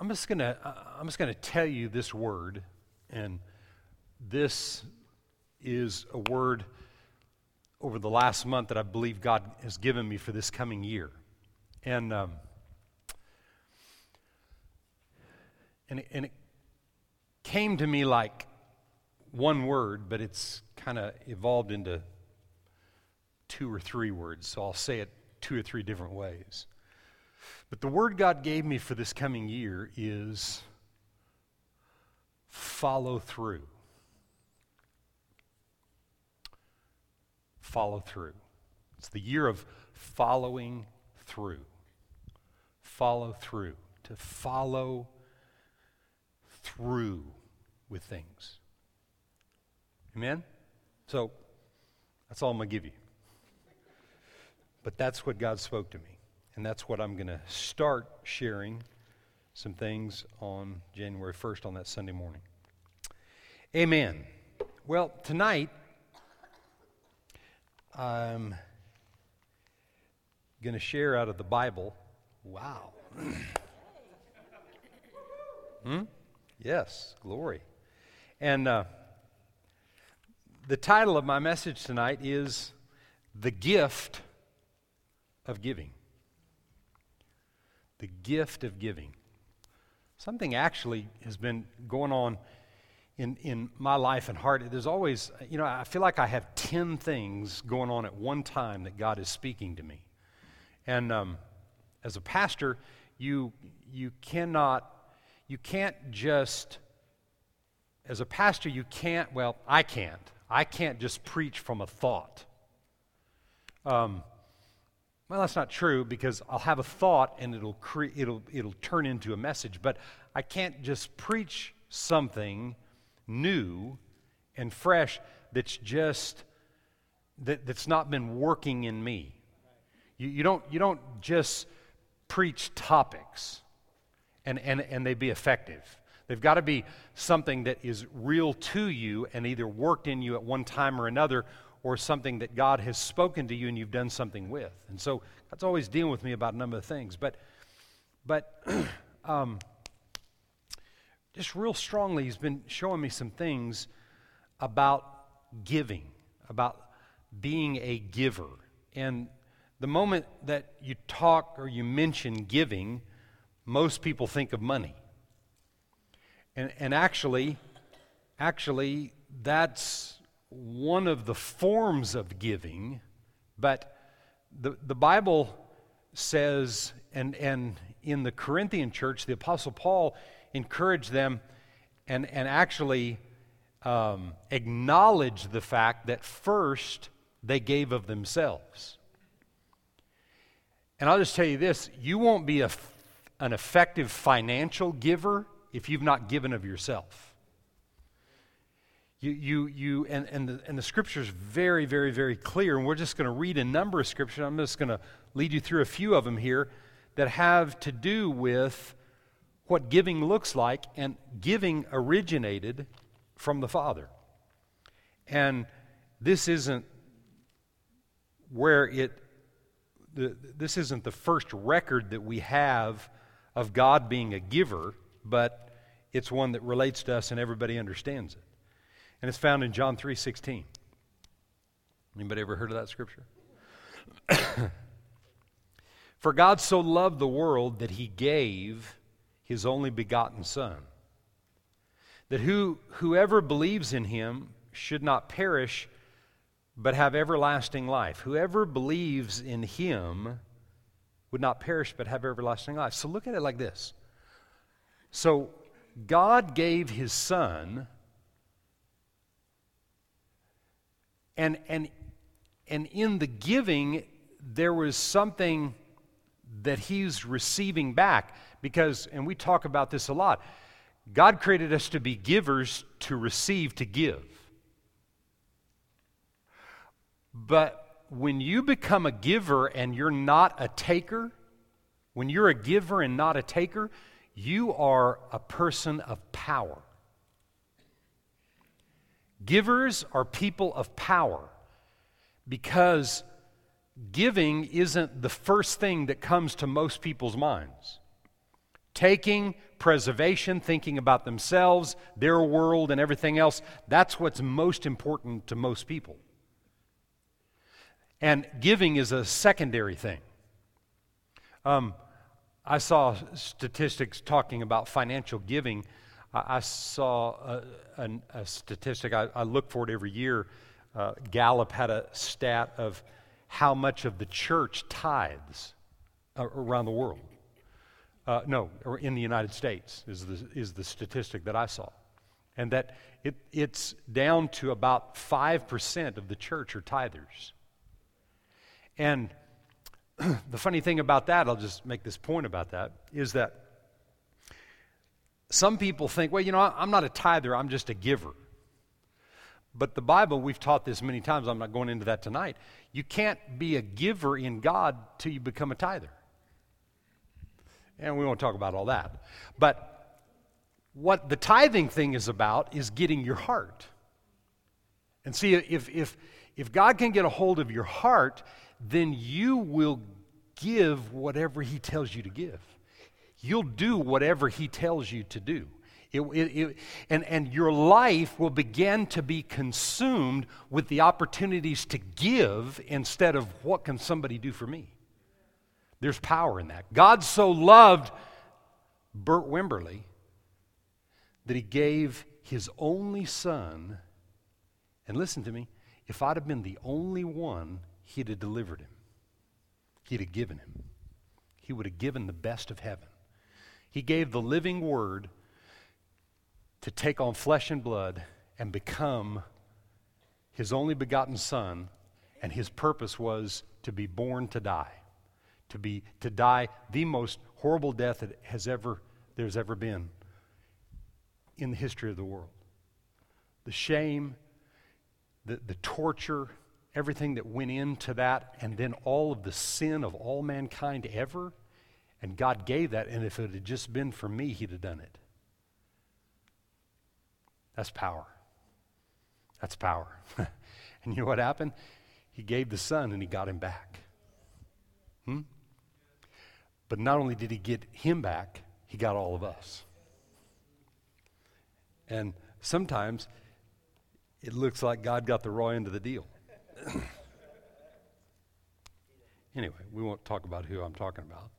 I'm just gonna I'm just gonna tell you this word, and this is a word over the last month that I believe God has given me for this coming year, and um, and it, and it came to me like one word, but it's kind of evolved into two or three words, so I'll say it two or three different ways. But the word God gave me for this coming year is follow through. Follow through. It's the year of following through. Follow through. To follow through with things. Amen? So, that's all I'm going to give you. But that's what God spoke to me. And that's what I'm going to start sharing some things on January 1st on that Sunday morning. Amen. Well, tonight, I'm going to share out of the Bible. Wow. hmm? Yes, glory. And uh, the title of my message tonight is The Gift of Giving. The gift of giving. Something actually has been going on in, in my life and heart. There's always, you know, I feel like I have 10 things going on at one time that God is speaking to me. And um, as a pastor, you, you cannot you can't just, as a pastor, you can't, well, I can't. I can't just preach from a thought. Um, well, that's not true because I'll have a thought and it'll, cre- it'll, it'll turn into a message, but I can't just preach something new and fresh that's just that, that's not been working in me. You, you, don't, you don't just preach topics and, and, and they be effective. They've got to be something that is real to you and either worked in you at one time or another, or something that God has spoken to you and you've done something with. And so God's always dealing with me about a number of things. But, but um, just real strongly, He's been showing me some things about giving, about being a giver. And the moment that you talk or you mention giving, most people think of money. And, and actually, actually, that's one of the forms of giving, but the, the Bible says, and, and in the Corinthian church, the Apostle Paul encouraged them and, and actually um, acknowledged the fact that first they gave of themselves. And I'll just tell you this you won't be a an effective financial giver if you've not given of yourself. You, you, you, and, and, the, and the scripture is very, very, very clear. And we're just going to read a number of scriptures. I'm just going to lead you through a few of them here that have to do with what giving looks like. And giving originated from the Father. And this isn't where it, the, this isn't the first record that we have of God being a giver, but it's one that relates to us and everybody understands it. And it's found in John 3:16. Anybody ever heard of that scripture? For God so loved the world that he gave his only begotten son that who, whoever believes in him should not perish but have everlasting life. Whoever believes in him would not perish but have everlasting life. So look at it like this. So God gave his son and and and in the giving there was something that he's receiving back because and we talk about this a lot. God created us to be givers to receive to give. But when you become a giver and you're not a taker, when you're a giver and not a taker, you are a person of power. Givers are people of power because giving isn't the first thing that comes to most people's minds. Taking, preservation, thinking about themselves, their world, and everything else. That's what's most important to most people. And giving is a secondary thing. Um, I saw statistics talking about financial giving. I, I saw a, a, a statistic, I, I, look for it every year. Uh, Gallup had a stat of how much of the church tithes around the world. Uh, no, or in the United States is the, is the statistic that I saw. And that it, it's down to about 5% of the church are tithers. And the funny thing about that, I'll just make this point about that, is that some people think, well, you know, I'm not a tither, I'm just a giver. But the Bible, we've taught this many times, I'm not going into that tonight. You can't be a giver in God till you become a tither. And we won't talk about all that. But what the tithing thing is about is getting your heart. And see, if, if, if God can get a hold of your heart, then you will give whatever He tells you to give. You'll do whatever He tells you to do. It, it, it, and, and your life will begin to be consumed with the opportunities to give instead of what can somebody do for me. There's power in that. God so loved Bert Wimberly that he gave his only son. And listen to me, if I'd have been the only one, he'd have delivered him. He'd have given him. He would have given the best of heaven. He gave the living word to take on flesh and blood and become his only begotten son, and his purpose was to be born to die to be to die the most horrible death that has ever there's ever been in the history of the world. The shame, the, the torture, everything that went into that, and then all of the sin of all mankind ever. And God gave that, and if it had just been for me, He'd have done it. That's power. That's power. and you know what happened? He gave the Son and He got him back. Hmm? But not only did he get him back, he got all of us. And sometimes it looks like God got the raw end of the deal. anyway, we won't talk about who I'm talking about.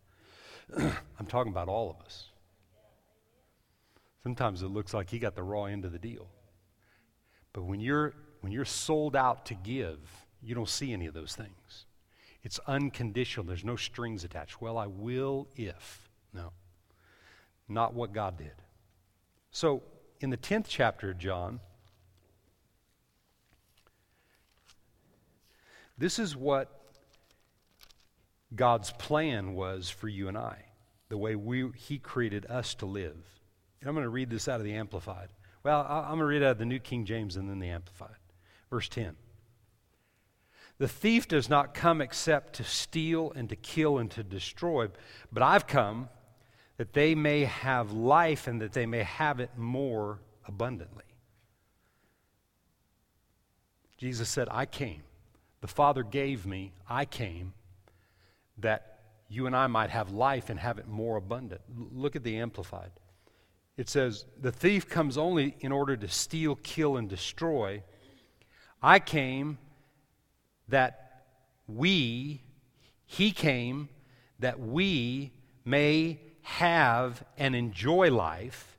I'm talking about all of us. Sometimes it looks like he got the raw end of the deal. But when you're when you're sold out to give, you don't see any of those things. It's unconditional, there's no strings attached. Well, I will if. No. Not what God did. So, in the 10th chapter of John, this is what God's plan was for you and I, the way we, He created us to live. And I'm going to read this out of the Amplified. Well, I'm going to read out of the New King James and then the Amplified. Verse 10. The thief does not come except to steal and to kill and to destroy, but I've come that they may have life and that they may have it more abundantly. Jesus said, I came. The Father gave me, I came, that you and I might have life and have it more abundant. Look at the Amplified. It says, The thief comes only in order to steal, kill, and destroy. I came that we, He came that we may have and enjoy life,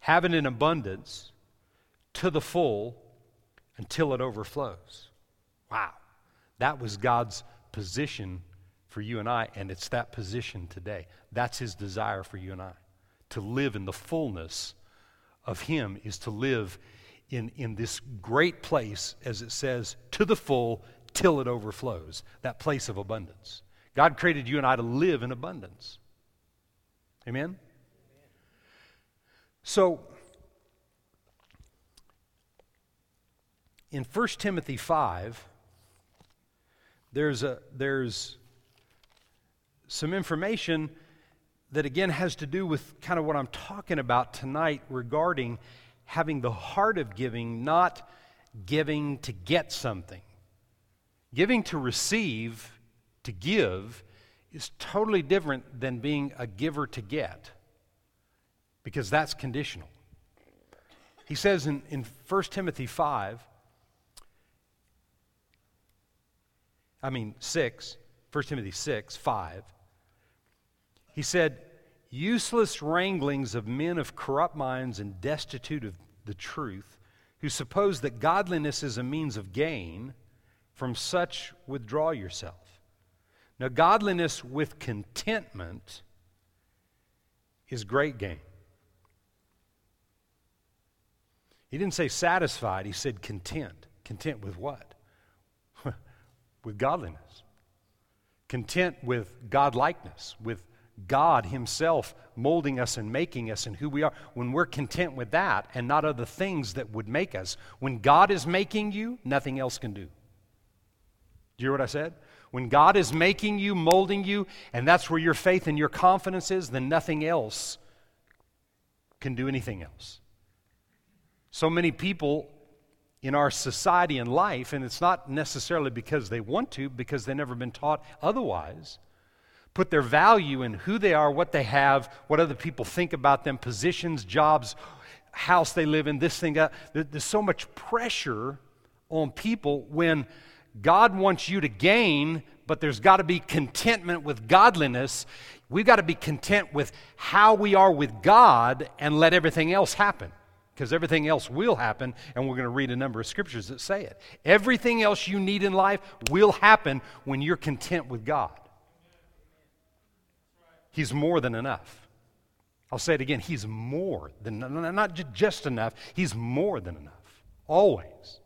have it in abundance to the full until it overflows. Wow. That was God's position for you and I, and it's that position today. That's His desire for you and I. To live in the fullness of Him is to live in, in this great place, as it says, to the full till it overflows, that place of abundance. God created you and I to live in abundance. Amen? So, in 1 Timothy 5, there's, a, there's some information that again has to do with kind of what I'm talking about tonight regarding having the heart of giving, not giving to get something. Giving to receive, to give, is totally different than being a giver to get. because that's conditional. He says in, in 1 Timothy 5, I mean 6, 1 Timothy 6, 5, he said, Useless wranglings of men of corrupt minds and destitute of the truth, who suppose that godliness is a means of gain, from such withdraw yourself. Now, godliness with contentment is great gain. He didn't say satisfied, he said content. Content with what? with godliness. Content with godlikeness, with God Himself molding us and making us and who we are. When we're content with that and not other things that would make us, when God is making you, nothing else can do. Do you hear what I said? When God is making you, molding you, and that's where your faith and your confidence is, then nothing else can do anything else. So many people in our society and life, and it's not necessarily because they want to, because they've never been taught otherwise, put their value in who they are, what they have, what other people think about them, positions, jobs, house they live in, this thing. There's so much pressure on people when God wants you to gain, but there's got to be contentment with godliness. We've got to be content with how we are with God and let everything else happen. Because everything else will happen, and we're going to read a number of scriptures that say it. Everything else you need in life will happen when you're content with God. He's more than enough. I'll say it again He's more than, not just enough, He's more than enough. Always.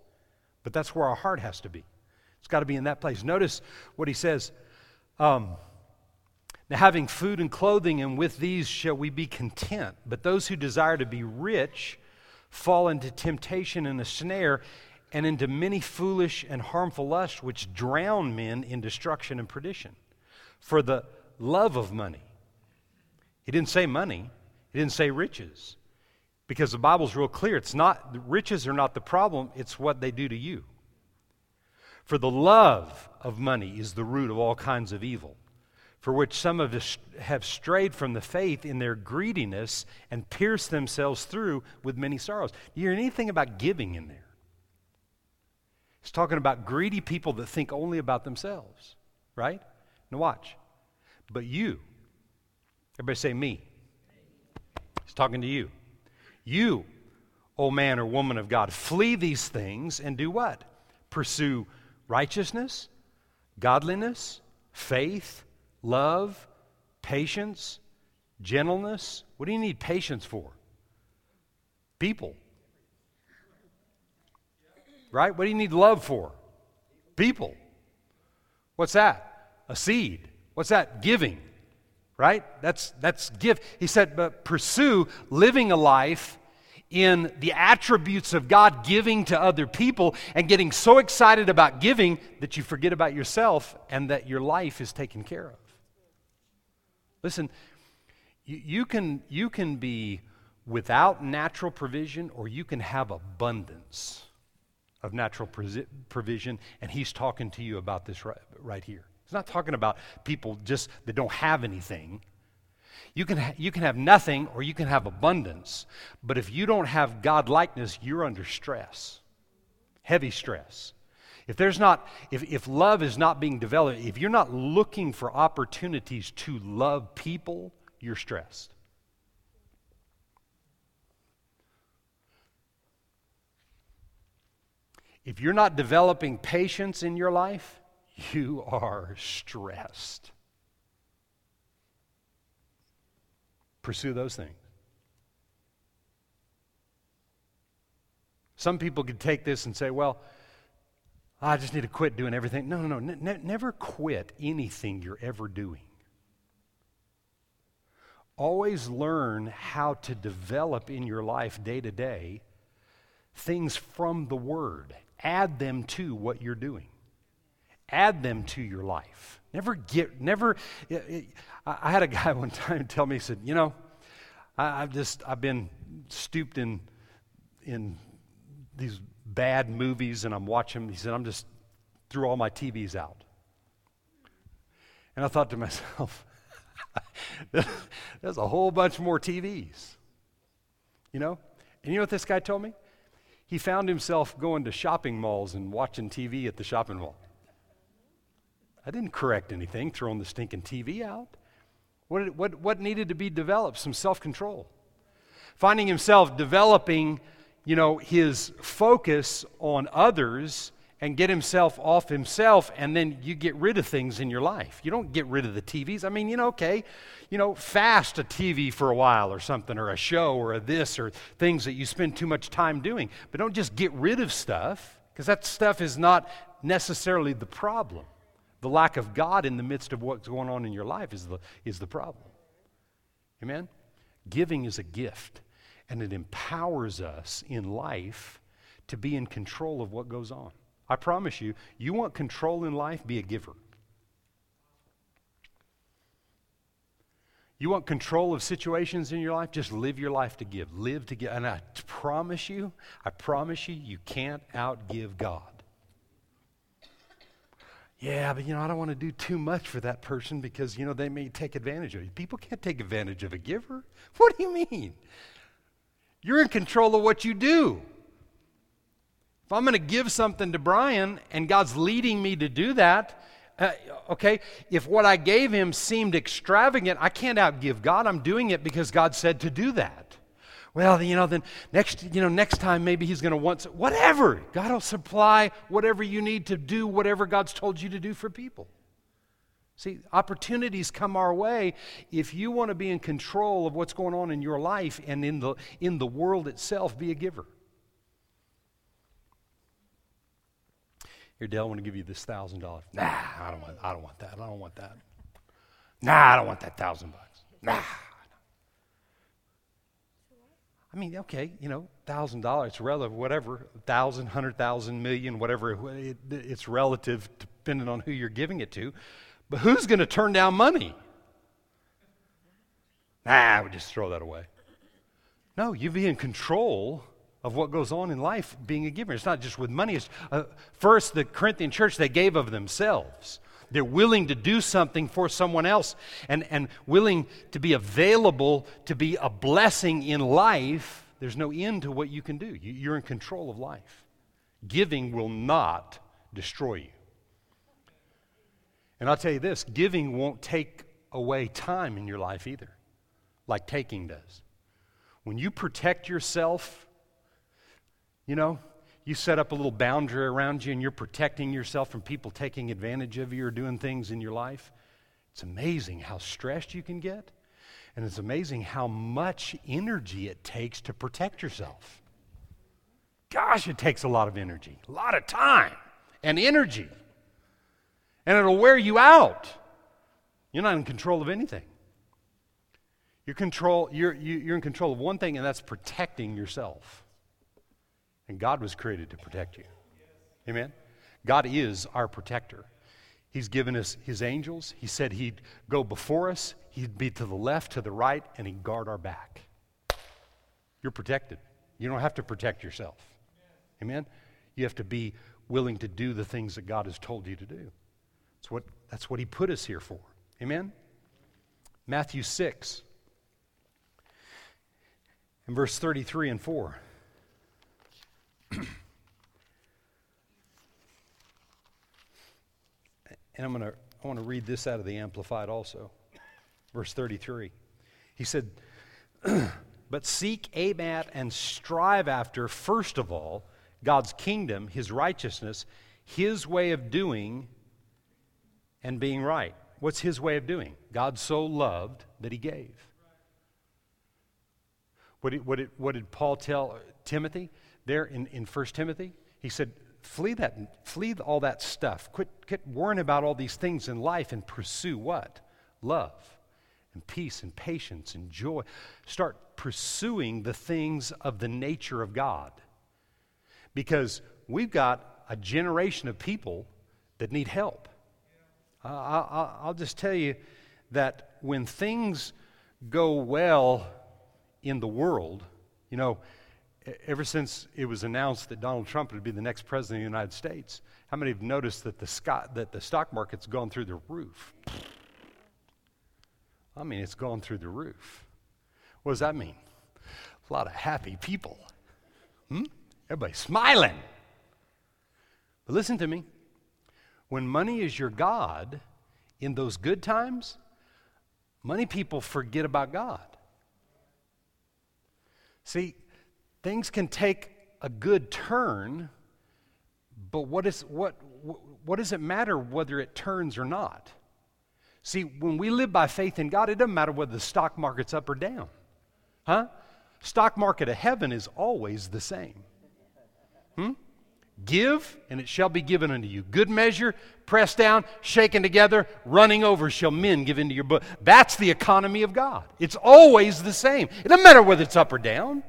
But that's where our heart has to be. It's got to be in that place. Notice what he says. Um, now, having food and clothing, and with these shall we be content. But those who desire to be rich fall into temptation and a snare, and into many foolish and harmful lusts, which drown men in destruction and perdition. For the love of money. He didn't say money, he didn't say riches. Because the Bible's real clear. It's not, riches are not the problem, it's what they do to you. For the love of money is the root of all kinds of evil, for which some of us have strayed from the faith in their greediness and pierced themselves through with many sorrows. Do you hear anything about giving in there? He's talking about greedy people that think only about themselves, right? Now, watch. But you, everybody say me. He's talking to you. You, O man or woman of God, flee these things and do what? Pursue righteousness, godliness, faith, love, patience, gentleness. What do you need patience for? People. Right? What do you need love for? People. What's that? A seed. What's that? Giving. Right? That's that's give. He said, but pursue living a life in the attributes of God giving to other people and getting so excited about giving that you forget about yourself and that your life is taken care of. Listen, you, you, can, you can be without natural provision or you can have abundance of natural provision, and he's talking to you about this right, right here. He's not talking about people just that don't have anything. You can, ha- you can have nothing or you can have abundance, but if you don't have God likeness, you're under stress, heavy stress. If there's not, if, if love is not being developed, if you're not looking for opportunities to love people, you're stressed. If you're not developing patience in your life, you are stressed. Pursue those things. Some people could take this and say, well, I just need to quit doing everything. No, no, no. Ne- never quit anything you're ever doing. Always learn how to develop in your life day to day things from the Word. Add them to what you're doing. Add them to your life. Never get, never. I had a guy one time tell me, he said, You know, I, have just, I've been stooped in, in these bad movies and I'm watching. He said, I'm just threw all my TVs out. And I thought to myself, there's a whole bunch more TVs. You know? And you know what this guy told me? He found himself going to shopping malls and watching TV at the shopping mall. I didn't correct anything, throwing the stinking TV out. What, what, what needed to be developed? Some self control. Finding himself developing, you know, his focus on others and get himself off himself, and then you get rid of things in your life. You don't get rid of the TVs. I mean, you know, okay, you know, fast a TV for a while or something, or a show, or a this, or things that you spend too much time doing. But don't just get rid of stuff, because that stuff is not necessarily the problem. The lack of God in the midst of what's going on in your life is the, is the problem. Amen? Giving is a gift, and it empowers us in life to be in control of what goes on. I promise you, you want control in life, be a giver. You want control of situations in your life? Just live your life to give. Live to give. And I promise you, I promise you, you can't outgive God. Yeah, but you know, I don't want to do too much for that person because, you know, they may take advantage of you. People can't take advantage of a giver. What do you mean? You're in control of what you do. If I'm going to give something to Brian and God's leading me to do that, uh, okay, if what I gave him seemed extravagant, I can't outgive God. I'm doing it because God said to do that. Well, you know, then next, you know, next time maybe he's going to want whatever. God will supply whatever you need to do whatever God's told you to do for people. See, opportunities come our way if you want to be in control of what's going on in your life and in the in the world itself, be a giver. Here, Dale, I want to give you this thousand dollars. Nah, I don't want. I don't want that. I don't want that. Nah, I don't want that thousand bucks. Nah. I mean, okay, you know, thousand dollars, relative, whatever, thousand, hundred thousand, million, whatever, it, it's relative depending on who you're giving it to. But who's going to turn down money? Nah, we just throw that away. No, you be in control of what goes on in life being a giver. It's not just with money. It's, uh, first, the Corinthian church, they gave of themselves. They're willing to do something for someone else and, and willing to be available to be a blessing in life. There's no end to what you can do. You, you're in control of life. Giving will not destroy you. And I'll tell you this giving won't take away time in your life either, like taking does. When you protect yourself you know, you set up a little boundary around you and you're protecting yourself from people taking advantage of you or doing things in your life. It's amazing how stressed you can get. And it's amazing how much energy it takes to protect yourself. Gosh, it takes a lot of energy, a lot of time and energy. And it'll wear you out. You're not in control of anything. You're, control, you're, you're in control of one thing, and that's protecting yourself. And God was created to protect you. Amen? God is our protector. He's given us His angels. He said He'd go before us, He'd be to the left, to the right, and He'd guard our back. You're protected. You don't have to protect yourself. Amen? You have to be willing to do the things that God has told you to do. That's what, that's what He put us here for. Amen? Matthew 6, in verse 33 and 4. And I'm going to I want to read this out of the amplified also. Verse 33. He said, "But seek aim at and strive after first of all God's kingdom, his righteousness, his way of doing and being right. What's his way of doing? God so loved that he gave. What did, what did, what did Paul tell Timothy? There in, in 1 Timothy. He said, flee that, flee all that stuff. Quit, quit worrying about all these things in life and pursue what? Love and peace and patience and joy. Start pursuing the things of the nature of God. Because we've got a generation of people that need help. Uh, I'll just tell you that when things go well in the world, you know, ever since it was announced that Donald Trump would be the next president of the United States, how many have noticed that the, stock, that the stock market's gone through the roof? I mean, it's gone through the roof. What does that mean? A lot of happy people. Hmm? Everybody smiling. But listen to me. When money is your God, in those good times, money people forget about God. See, things can take a good turn, but what, is, what, what does it matter whether it turns or not? See, when we live by faith in God, it doesn't matter whether the stock market's up or down. Huh? Stock market of heaven is always the same. Hmm? Give, and it shall be given unto you. Good measure, pressed down, shaken together, running over, shall men give into your book. That's the economy of God. It's always the same. It doesn't matter whether it's up or down.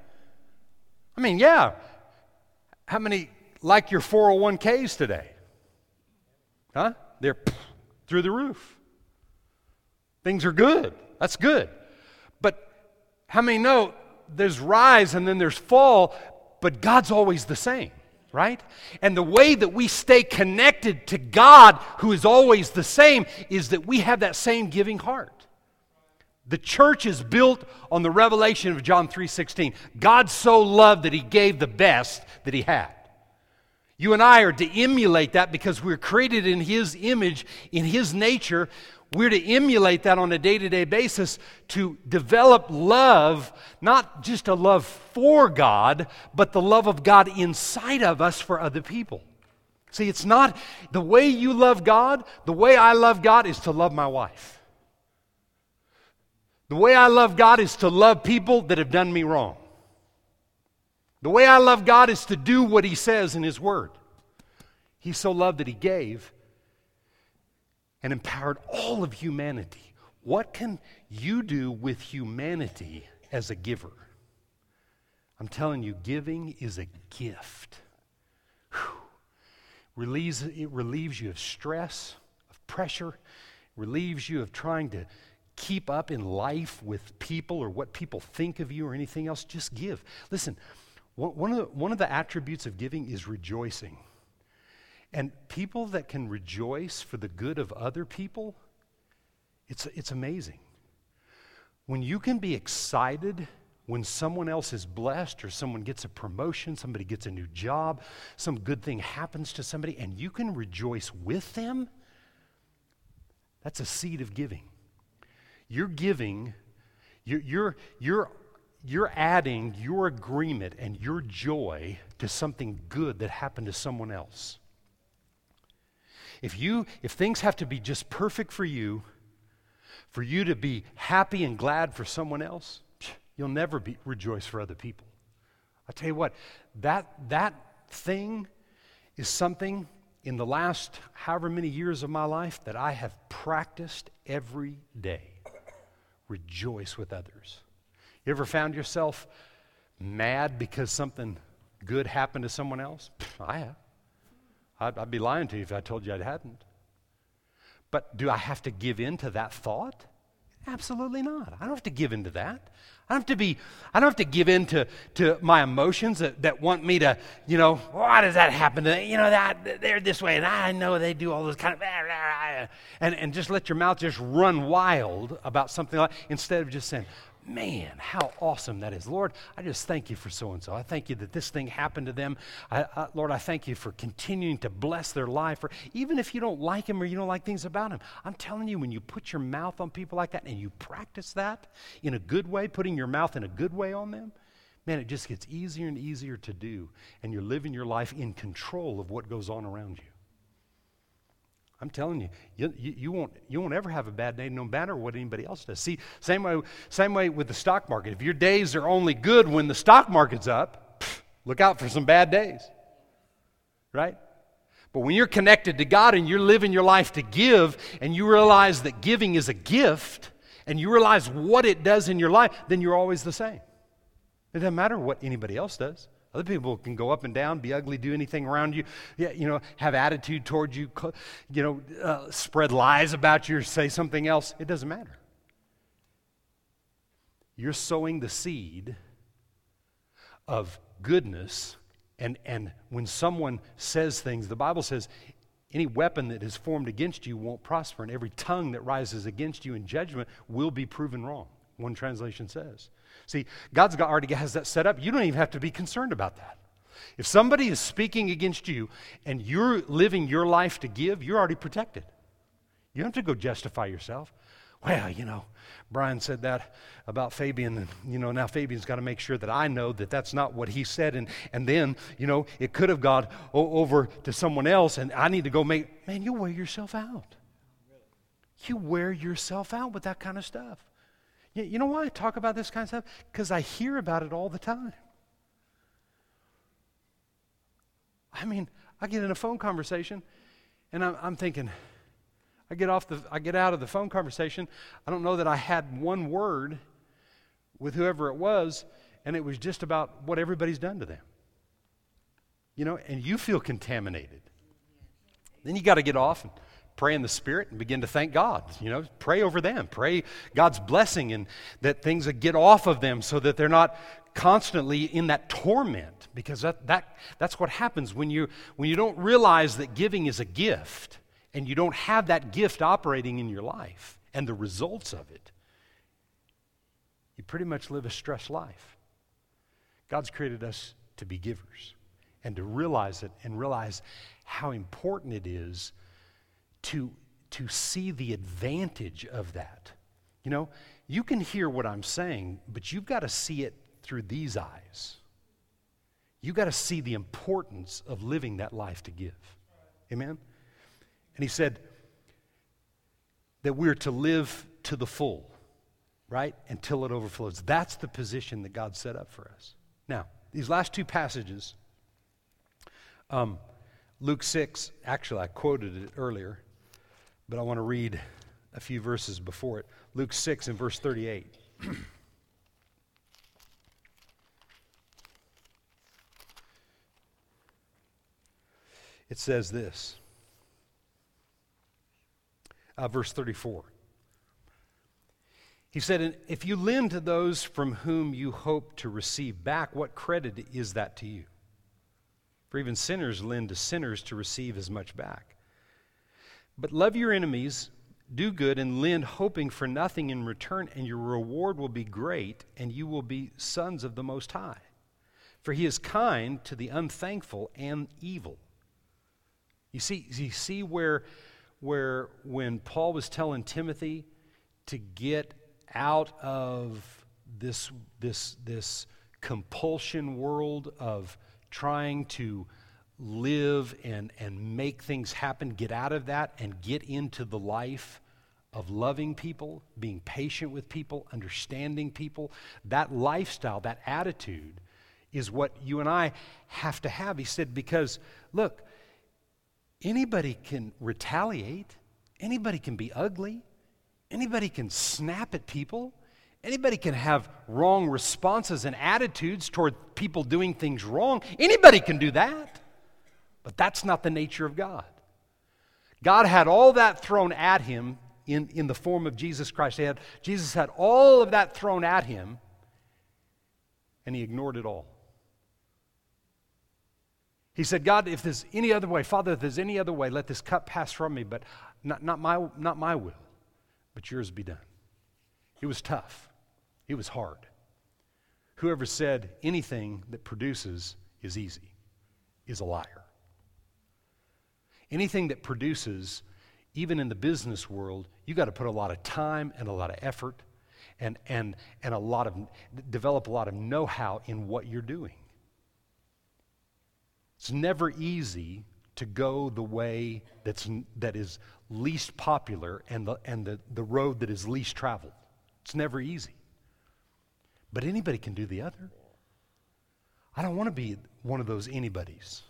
I mean, yeah. How many like your 401ks today? Huh? They're through the roof. Things are good. That's good. But how many know there's rise and then there's fall, but God's always the same? right? And the way that we stay connected to God, who is always the same, is that we have that same giving heart. The church is built on the revelation of John 3:16. God so loved that he gave the best that he had. You and I are to emulate that because we're created in his image, in his nature. We're to emulate that on a day to day basis to develop love, not just a love for God, but the love of God inside of us for other people. See, it's not the way you love God, the way I love God is to love my wife. The way I love God is to love people that have done me wrong. The way I love God is to do what He says in His Word. He so loved that He gave and empowered all of humanity. What can you do with humanity as a giver? I'm telling you, giving is a gift. Relieves, it relieves you of stress, of pressure, relieves you of trying to keep up in life with people or what people think of you or anything else. Just give. Listen, one of the, one of the attributes of giving is rejoicing. And people that can rejoice for the good of other people, it's, it's amazing. When you can be excited when someone else is blessed or someone gets a promotion, somebody gets a new job, some good thing happens to somebody, and you can rejoice with them, that's a seed of giving. You're giving, you're, you're, you're, you're adding your agreement and your joy to something good that happened to someone else. If you if things have to be just perfect for you, for you to be happy and glad for someone else, you'll never be rejoice for other people. I tell you what, that that thing is something in the last however many years of my life that I have practiced every day. Rejoice with others. You ever found yourself mad because something good happened to someone else? I have. I'd, I'd be lying to you if I told you I hadn't. But do I have to give in to that thought? Absolutely not. I don't have to give in to that. I don't have to be, I don't have to give in to, to my emotions that, that want me to, you know, why does that happen to, you know, that they're this way and I know they do all this kind of, and, and just let your mouth just run wild about something like, instead of just saying, man, how awesome that is. Lord, I just thank you for so and so. I thank you that this thing happened to them. I, I, Lord, I thank you for continuing to bless their life. Or even if you don't like them or you don't like things about them, I'm telling you, when you put your mouth on people like that and you practice that in a good way, putting your mouth in a good way on them, man, it just gets easier and easier to do. And you're living your life in control of what goes on around you. I'm telling you, you, you, won't, you won't ever have a bad day no matter what anybody else does. See, same way, same way with the stock market. If your days are only good when the stock market's up, pff, look out for some bad days. Right? But when you're connected to God and you're living your life to give, and you realize that giving is a gift, and you realize what it does in your life, then you're always the same. It doesn't matter what anybody else does. Other people can go up and down, be ugly, do anything around you, you know, have attitude towards you, you know, uh, spread lies about you or say something else. It doesn't matter. You're sowing the seed of goodness, and, and when someone says things, the Bible says, any weapon that is formed against you won't prosper, and every tongue that rises against you in judgment will be proven wrong, one translation says. See, God's got, already has that set up. You don't even have to be concerned about that. If somebody is speaking against you and you're living your life to give, you're already protected. You don't have to go justify yourself. Well, you know, Brian said that about Fabian, and you know, now Fabian's got to make sure that I know that that's not what he said, and and then you know, it could have gone over to someone else, and I need to go make. Man, you wear yourself out. You wear yourself out with that kind of stuff. You, know why I talk about this kind of stuff? Because I hear about it all the time. I mean, I get in a phone conversation, and I'm, I'm thinking I get off the I get out of the phone conversation. I don't know that I had one word with whoever it was, and it was just about what everybody's done to them. You know, and you feel contaminated. Then you got to get off and pray in the spirit and begin to thank God. You know, pray over them. Pray God's blessing and that things get off of them so that they're not constantly in that torment because that, that, that's what happens when you when you don't realize that giving is a gift and you don't have that gift operating in your life and the results of it, you pretty much live a stressed life. God's created us to be givers and to realize it and realize how important it is to, to see the advantage of that. You know, you can hear what I'm saying, but you've got to see it through these eyes. You've got to see the importance of living that life to give. Amen? And he said that we're to live to the full, right? Until it overflows. That's the position that God set up for us. Now, these last two passages, um, Luke 6, actually, I quoted it earlier, but I want to read a few verses before it. Luke 6 and verse 38. it says this uh, verse 34. He said, If you lend to those from whom you hope to receive back, what credit is that to you? For even sinners lend to sinners to receive as much back. But love your enemies, do good, and lend, hoping for nothing in return, and your reward will be great, and you will be sons of the Most High. For he is kind to the unthankful and evil. You see, you see where where when Paul was telling Timothy to get out of this, this, this compulsion world of trying to live and, and make things happen, get out of that and get into the life of loving people, being patient with people, understanding people. That lifestyle, that attitude is what you and I have to have. He said, because look, Anybody can retaliate. Anybody can be ugly. Anybody can snap at people. Anybody can have wrong responses and attitudes toward people doing things wrong. Anybody can do that. But that's not the nature of God. God had all that thrown at him in, in the form of Jesus Christ. Had, Jesus had all of that thrown at him, and he ignored it all. He said, God, if there's any other way, Father, if there's any other way, let this cup pass from me, but not, not, my, not my will, but yours be done. It was tough, it was hard. Whoever said anything that produces is easy is a liar. Anything that produces, even in the business world, you got to put a lot of time and a lot of effort and, and, and a lot of, develop a lot of know how in what you're doing. It's never easy to go the way that's, that is least popular and, the, and the, the road that is least traveled. It's never easy. But anybody can do the other. I don't want to be one of those anybody's.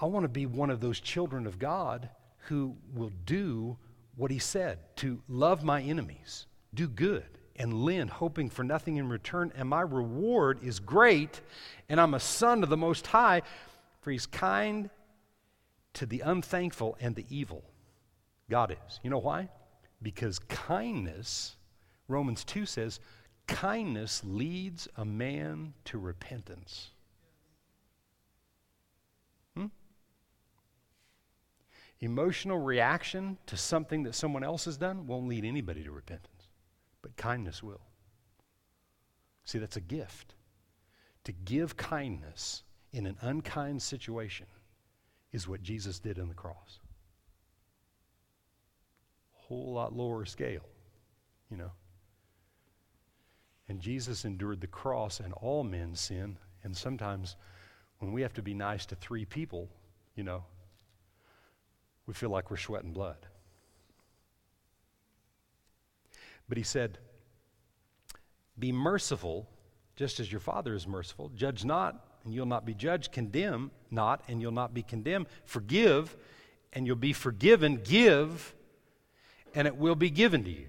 I want to be one of those children of God who will do what he said to love my enemies, do good, and lend, hoping for nothing in return, and my reward is great, and I'm a son of the Most High, for he's kind to the unthankful and the evil. God is. You know why? Because kindness, Romans 2 says, kindness leads a man to repentance. Emotional reaction to something that someone else has done won't lead anybody to repentance but kindness will. See, that's a gift. To give kindness in an unkind situation is what Jesus did on the cross. Whole lot lower scale, you know. And Jesus endured the cross and all men's sin. And sometimes when we have to be nice to three people, you know, we feel like we're sweating blood. But he said, Be merciful, just as your Father is merciful. Judge not, and you'll not be judged. Condemn not, and you'll not be condemned. Forgive, and you'll be forgiven. Give, and it will be given to you.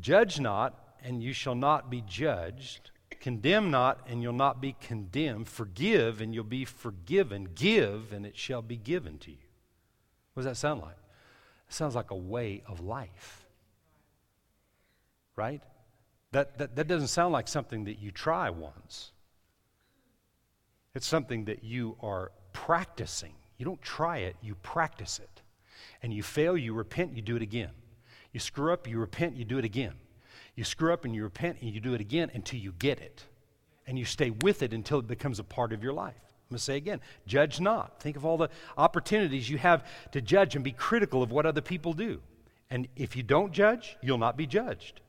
Judge not, and you shall not be judged. Condemn not, and you'll not be condemned. Forgive, and you'll be forgiven. Give, and it shall be given to you. What does that sound like? It sounds like a way of life. Right? That, that, that doesn't sound like something that you try once. It's something that you are practicing. You don't try it, you practice it. And you fail, you repent, you do it again. You screw up, you repent, you do it again. You screw up and you repent and you do it again until you get it. And you stay with it until it becomes a part of your life. I'm going to say again judge not. Think of all the opportunities you have to judge and be critical of what other people do. And if you don't judge, you'll not be judged.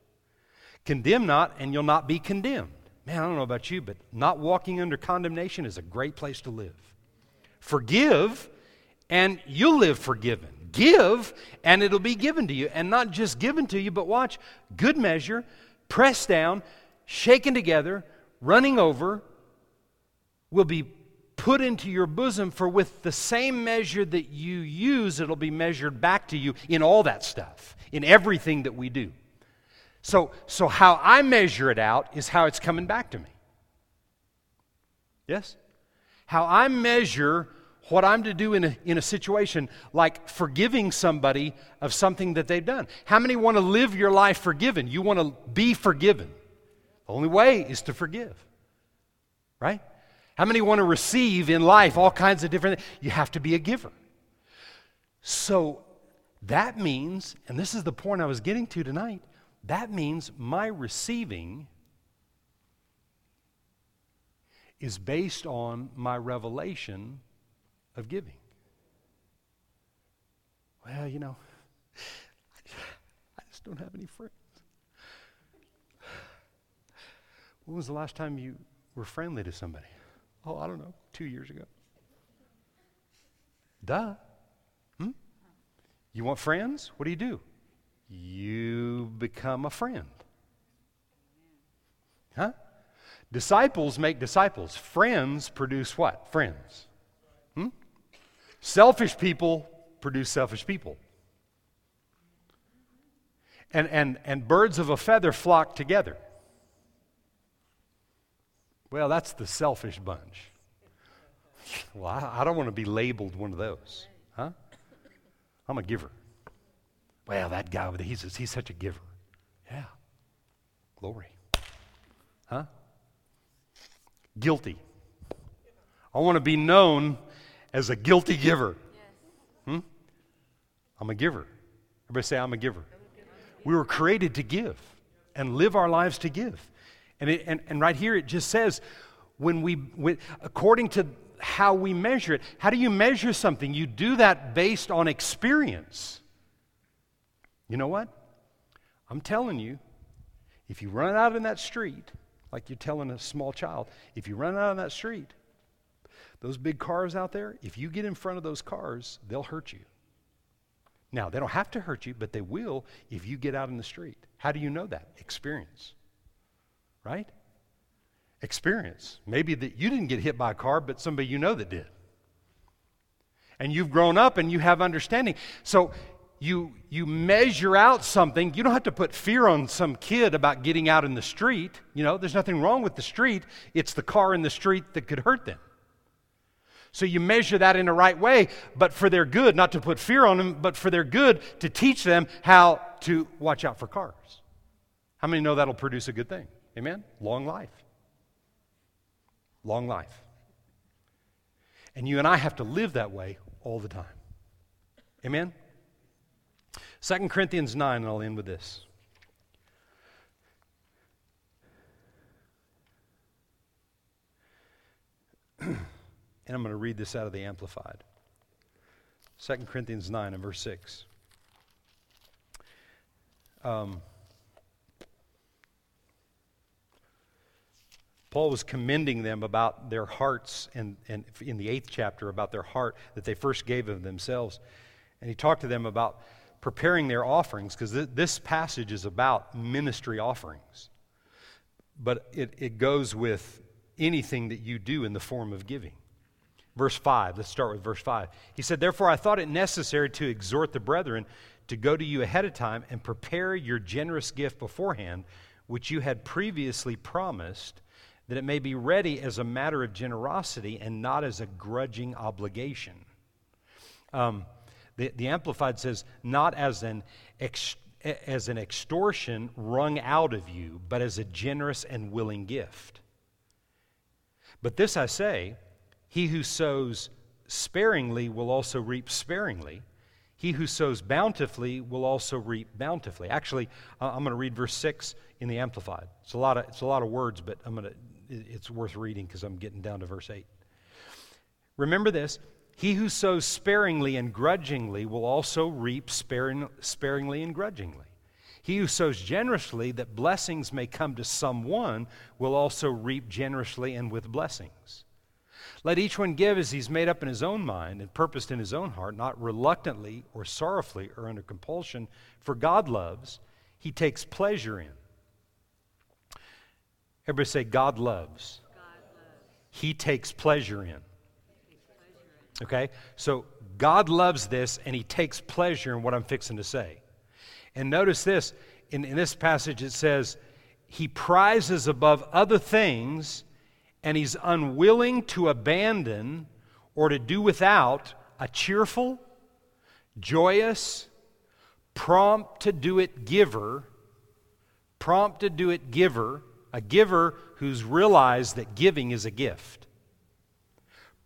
Condemn not, and you'll not be condemned. Man, I don't know about you, but not walking under condemnation is a great place to live. Forgive, and you'll live forgiven. Give, and it'll be given to you. And not just given to you, but watch good measure, pressed down, shaken together, running over, will be put into your bosom, for with the same measure that you use, it'll be measured back to you in all that stuff, in everything that we do. So, so how I measure it out is how it's coming back to me. Yes? How I measure what I'm to do in a, in a situation like forgiving somebody of something that they've done. How many want to live your life forgiven? You want to be forgiven. The only way is to forgive, right? How many want to receive in life all kinds of different You have to be a giver. So that means, and this is the point I was getting to tonight, that means my receiving is based on my revelation of giving. Well, you know, I just don't have any friends. When was the last time you were friendly to somebody? Oh, I don't know, two years ago. Duh. Hmm? You want friends? What do you do? You become a friend. Huh? Disciples make disciples. Friends produce what? Friends. Selfish people produce selfish people. And, and, and birds of a feather flock together. Well, that's the selfish bunch. Well, I, I don't want to be labeled one of those. Huh? I'm a giver. Well, that guy he's, he's such a giver. Yeah. Glory. Huh? Guilty. I want to be known as a guilty giver. Hmm? I'm a giver. Everybody say, I'm a giver. We were created to give and live our lives to give. And, it, and, and right here it just says, when we, when, according to how we measure it, how do you measure something? You do that based on experience. You know what? I'm telling you, if you run out in that street, like you're telling a small child, if you run out on that street those big cars out there, if you get in front of those cars, they'll hurt you. Now, they don't have to hurt you, but they will if you get out in the street. How do you know that? Experience. Right? Experience. Maybe that you didn't get hit by a car, but somebody you know that did. And you've grown up and you have understanding. So you you measure out something. You don't have to put fear on some kid about getting out in the street. You know, there's nothing wrong with the street. It's the car in the street that could hurt them. So you measure that in the right way, but for their good, not to put fear on them, but for their good to teach them how to watch out for cars. How many know that'll produce a good thing? Amen? Long life. Long life. And you and I have to live that way all the time. Amen? 2 Corinthians 9, and I'll end with this. And I'm going to read this out of the Amplified. 2 Corinthians 9 and verse 6. Um, Paul was commending them about their hearts, and, and in the eighth chapter, about their heart that they first gave of themselves. And he talked to them about preparing their offerings, because th- this passage is about ministry offerings. But it, it goes with anything that you do in the form of giving. Verse 5, let's start with verse 5. He said, Therefore, I thought it necessary to exhort the brethren to go to you ahead of time and prepare your generous gift beforehand, which you had previously promised that it may be ready as a matter of generosity and not as a grudging obligation. Um, the, the Amplified says, not as an, as an extortion wrung out of you, but as a generous and willing gift. But this I say he who sows sparingly will also reap sparingly. He who sows bountifully will also reap bountifully. Actually, uh, I'm going to read verse 6 in the Amplified. It's a lot of, it's a lot of words, but I'm going to it's worth reading because I'm getting down to verse 8. Remember this He who sows sparingly and grudgingly will also reap sparing, sparingly and grudgingly. He who sows generously that blessings may come to someone will also reap generously and with blessings. Let each one give as he's made up in his own mind and purposed in his own heart, not reluctantly or sorrowfully or under compulsion, for God loves, he takes pleasure in. Everybody say, God loves. God loves. He takes pleasure in. Okay? So God loves this and he takes pleasure in what I'm fixing to say. And notice this in, in this passage it says, He prizes above other things and he's unwilling to abandon or to do without a cheerful, joyous, prompt to do it giver, prompt to do it giver a giver who's realized that giving is a gift.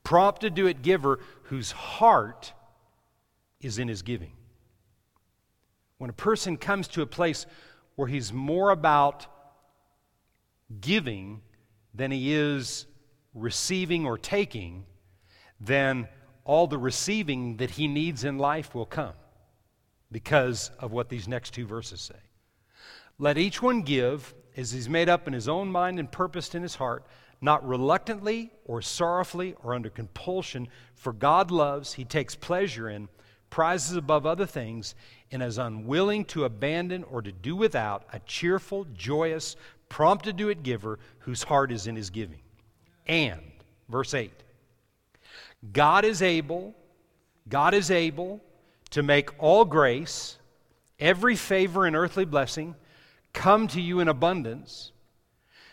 Prompt to do it giver whose heart is in his giving. When a person comes to a place where he's more about giving than he is receiving or taking, then all the receiving that he needs in life will come because of what these next two verses say. Let each one give as he's made up in his own mind and purposed in his heart, not reluctantly or sorrowfully or under compulsion, for God loves, he takes pleasure in, prizes above other things, and is unwilling to abandon or to do without a cheerful, joyous, prompt to it giver whose heart is in his giving. And, verse 8, God is able, God is able to make all grace, every favor and earthly blessing, come to you in abundance,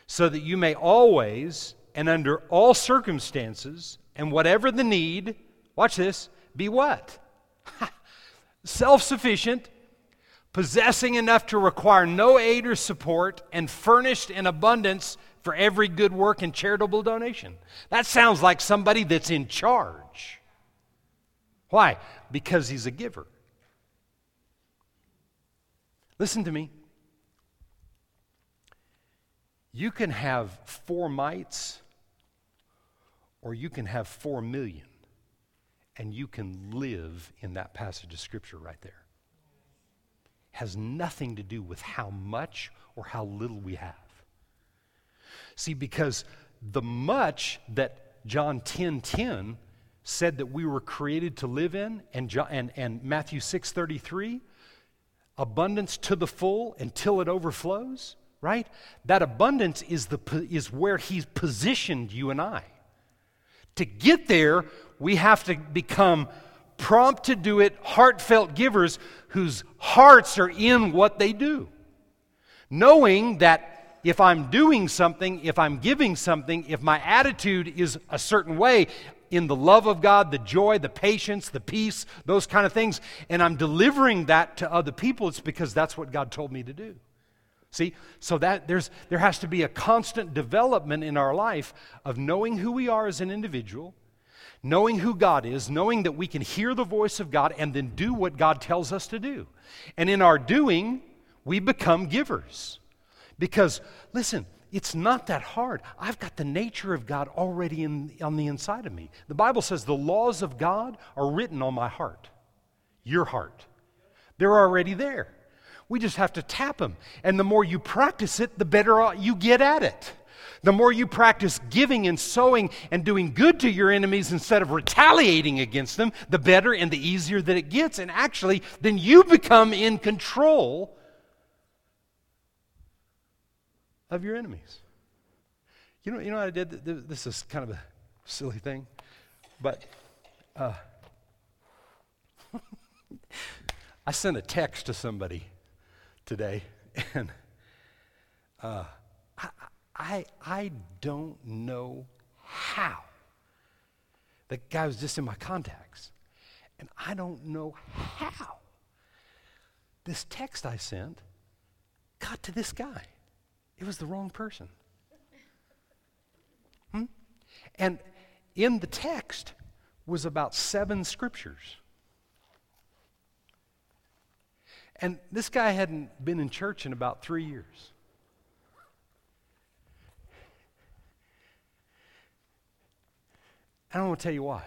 so that you may always and under all circumstances and whatever the need, watch this, be what? Self sufficient, possessing enough to require no aid or support, and furnished in abundance for every good work and charitable donation. That sounds like somebody that's in charge. Why? Because he's a giver. Listen to me. You can have four mites or you can have four million, and you can live in that passage of Scripture right there. Has nothing to do with how much or how little we have. See, because the much that John 10 10 said that we were created to live in, and, John, and, and Matthew 6 33, abundance to the full until it overflows right? That abundance is, the, is where He's positioned you and I. To get there, we have to become prompt to do it, heartfelt givers whose hearts are in what they do. Knowing that if I'm doing something, if I'm giving something, if my attitude is a certain way, in the love of God, the joy, the patience, the peace, those kind of things, and I'm delivering that to other people, it's because that's what God told me to do. See, so that there's, there has to be a constant development in our life of knowing who we are as an individual, knowing who God is, knowing that we can hear the voice of God and then do what God tells us to do. And in our doing, we become givers. Because, listen, it's not that hard. I've got the nature of God already in, on the inside of me. The Bible says the laws of God are written on my heart, your heart. They're already there. We just have to tap them. And the more you practice it, the better uh, you get at it. The more you practice giving and sowing and doing good to your enemies instead of retaliating against them, the better and the easier that it gets. And actually, then you become in control of your enemies. You know, you know what I did? This is kind of a silly thing, but uh, I sent a text to somebody today, and uh, I, I, don't know how. The guy was just in my contacts, and I don't know how this text I sent got to this guy. It was the wrong person. Hmm? And in the text was about seven scriptures. And this guy hadn't been in church in about three years. I don't want to tell you why.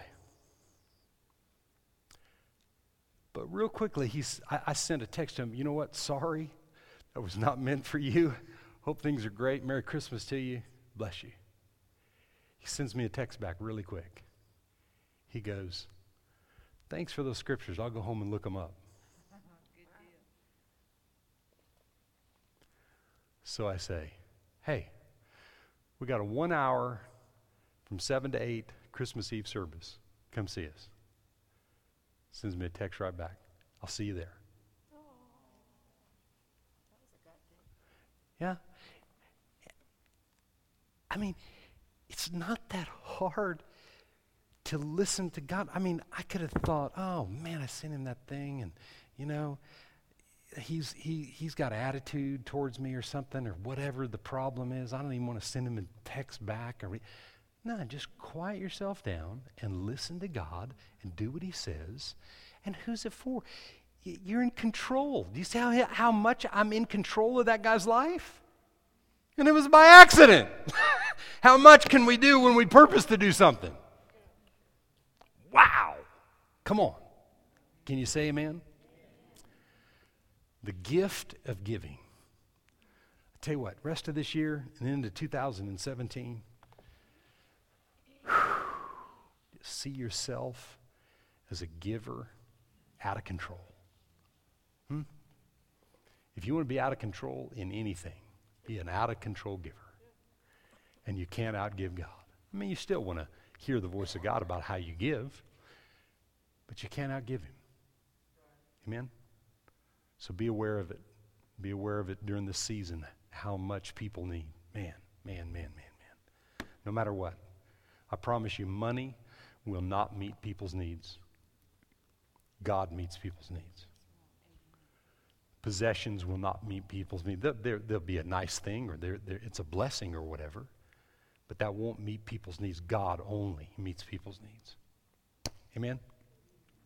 But real quickly, he's, I, I sent a text to him. You know what? Sorry, that was not meant for you. Hope things are great. Merry Christmas to you. Bless you. He sends me a text back really quick. He goes, Thanks for those scriptures. I'll go home and look them up. So I say, Hey, we got a one hour from 7 to 8 Christmas Eve service. Come see us. Sends me a text right back. I'll see you there. Yeah? I mean, it's not that hard to listen to God. I mean, I could have thought, oh man, I sent him that thing, and you know, he's he he's got attitude towards me or something, or whatever the problem is. I don't even want to send him a text back. Or re- no, just quiet yourself down and listen to God and do what He says. And who's it for? You're in control. Do you see how, how much I'm in control of that guy's life? And it was by accident. How much can we do when we purpose to do something? Wow. Come on. Can you say amen? The gift of giving. I tell you what, rest of this year and into 2017, see yourself as a giver out of control. Hmm? If you want to be out of control in anything, be an out of control giver. And you can't outgive God. I mean, you still want to hear the voice of God about how you give, but you can't outgive Him. Amen? So be aware of it. Be aware of it during the season, how much people need. Man, man, man, man, man. No matter what. I promise you, money will not meet people's needs. God meets people's needs. Possessions will not meet people's needs. They'll, they'll be a nice thing or they're, they're, it's a blessing or whatever, but that won't meet people's needs. God only meets people's needs. Amen?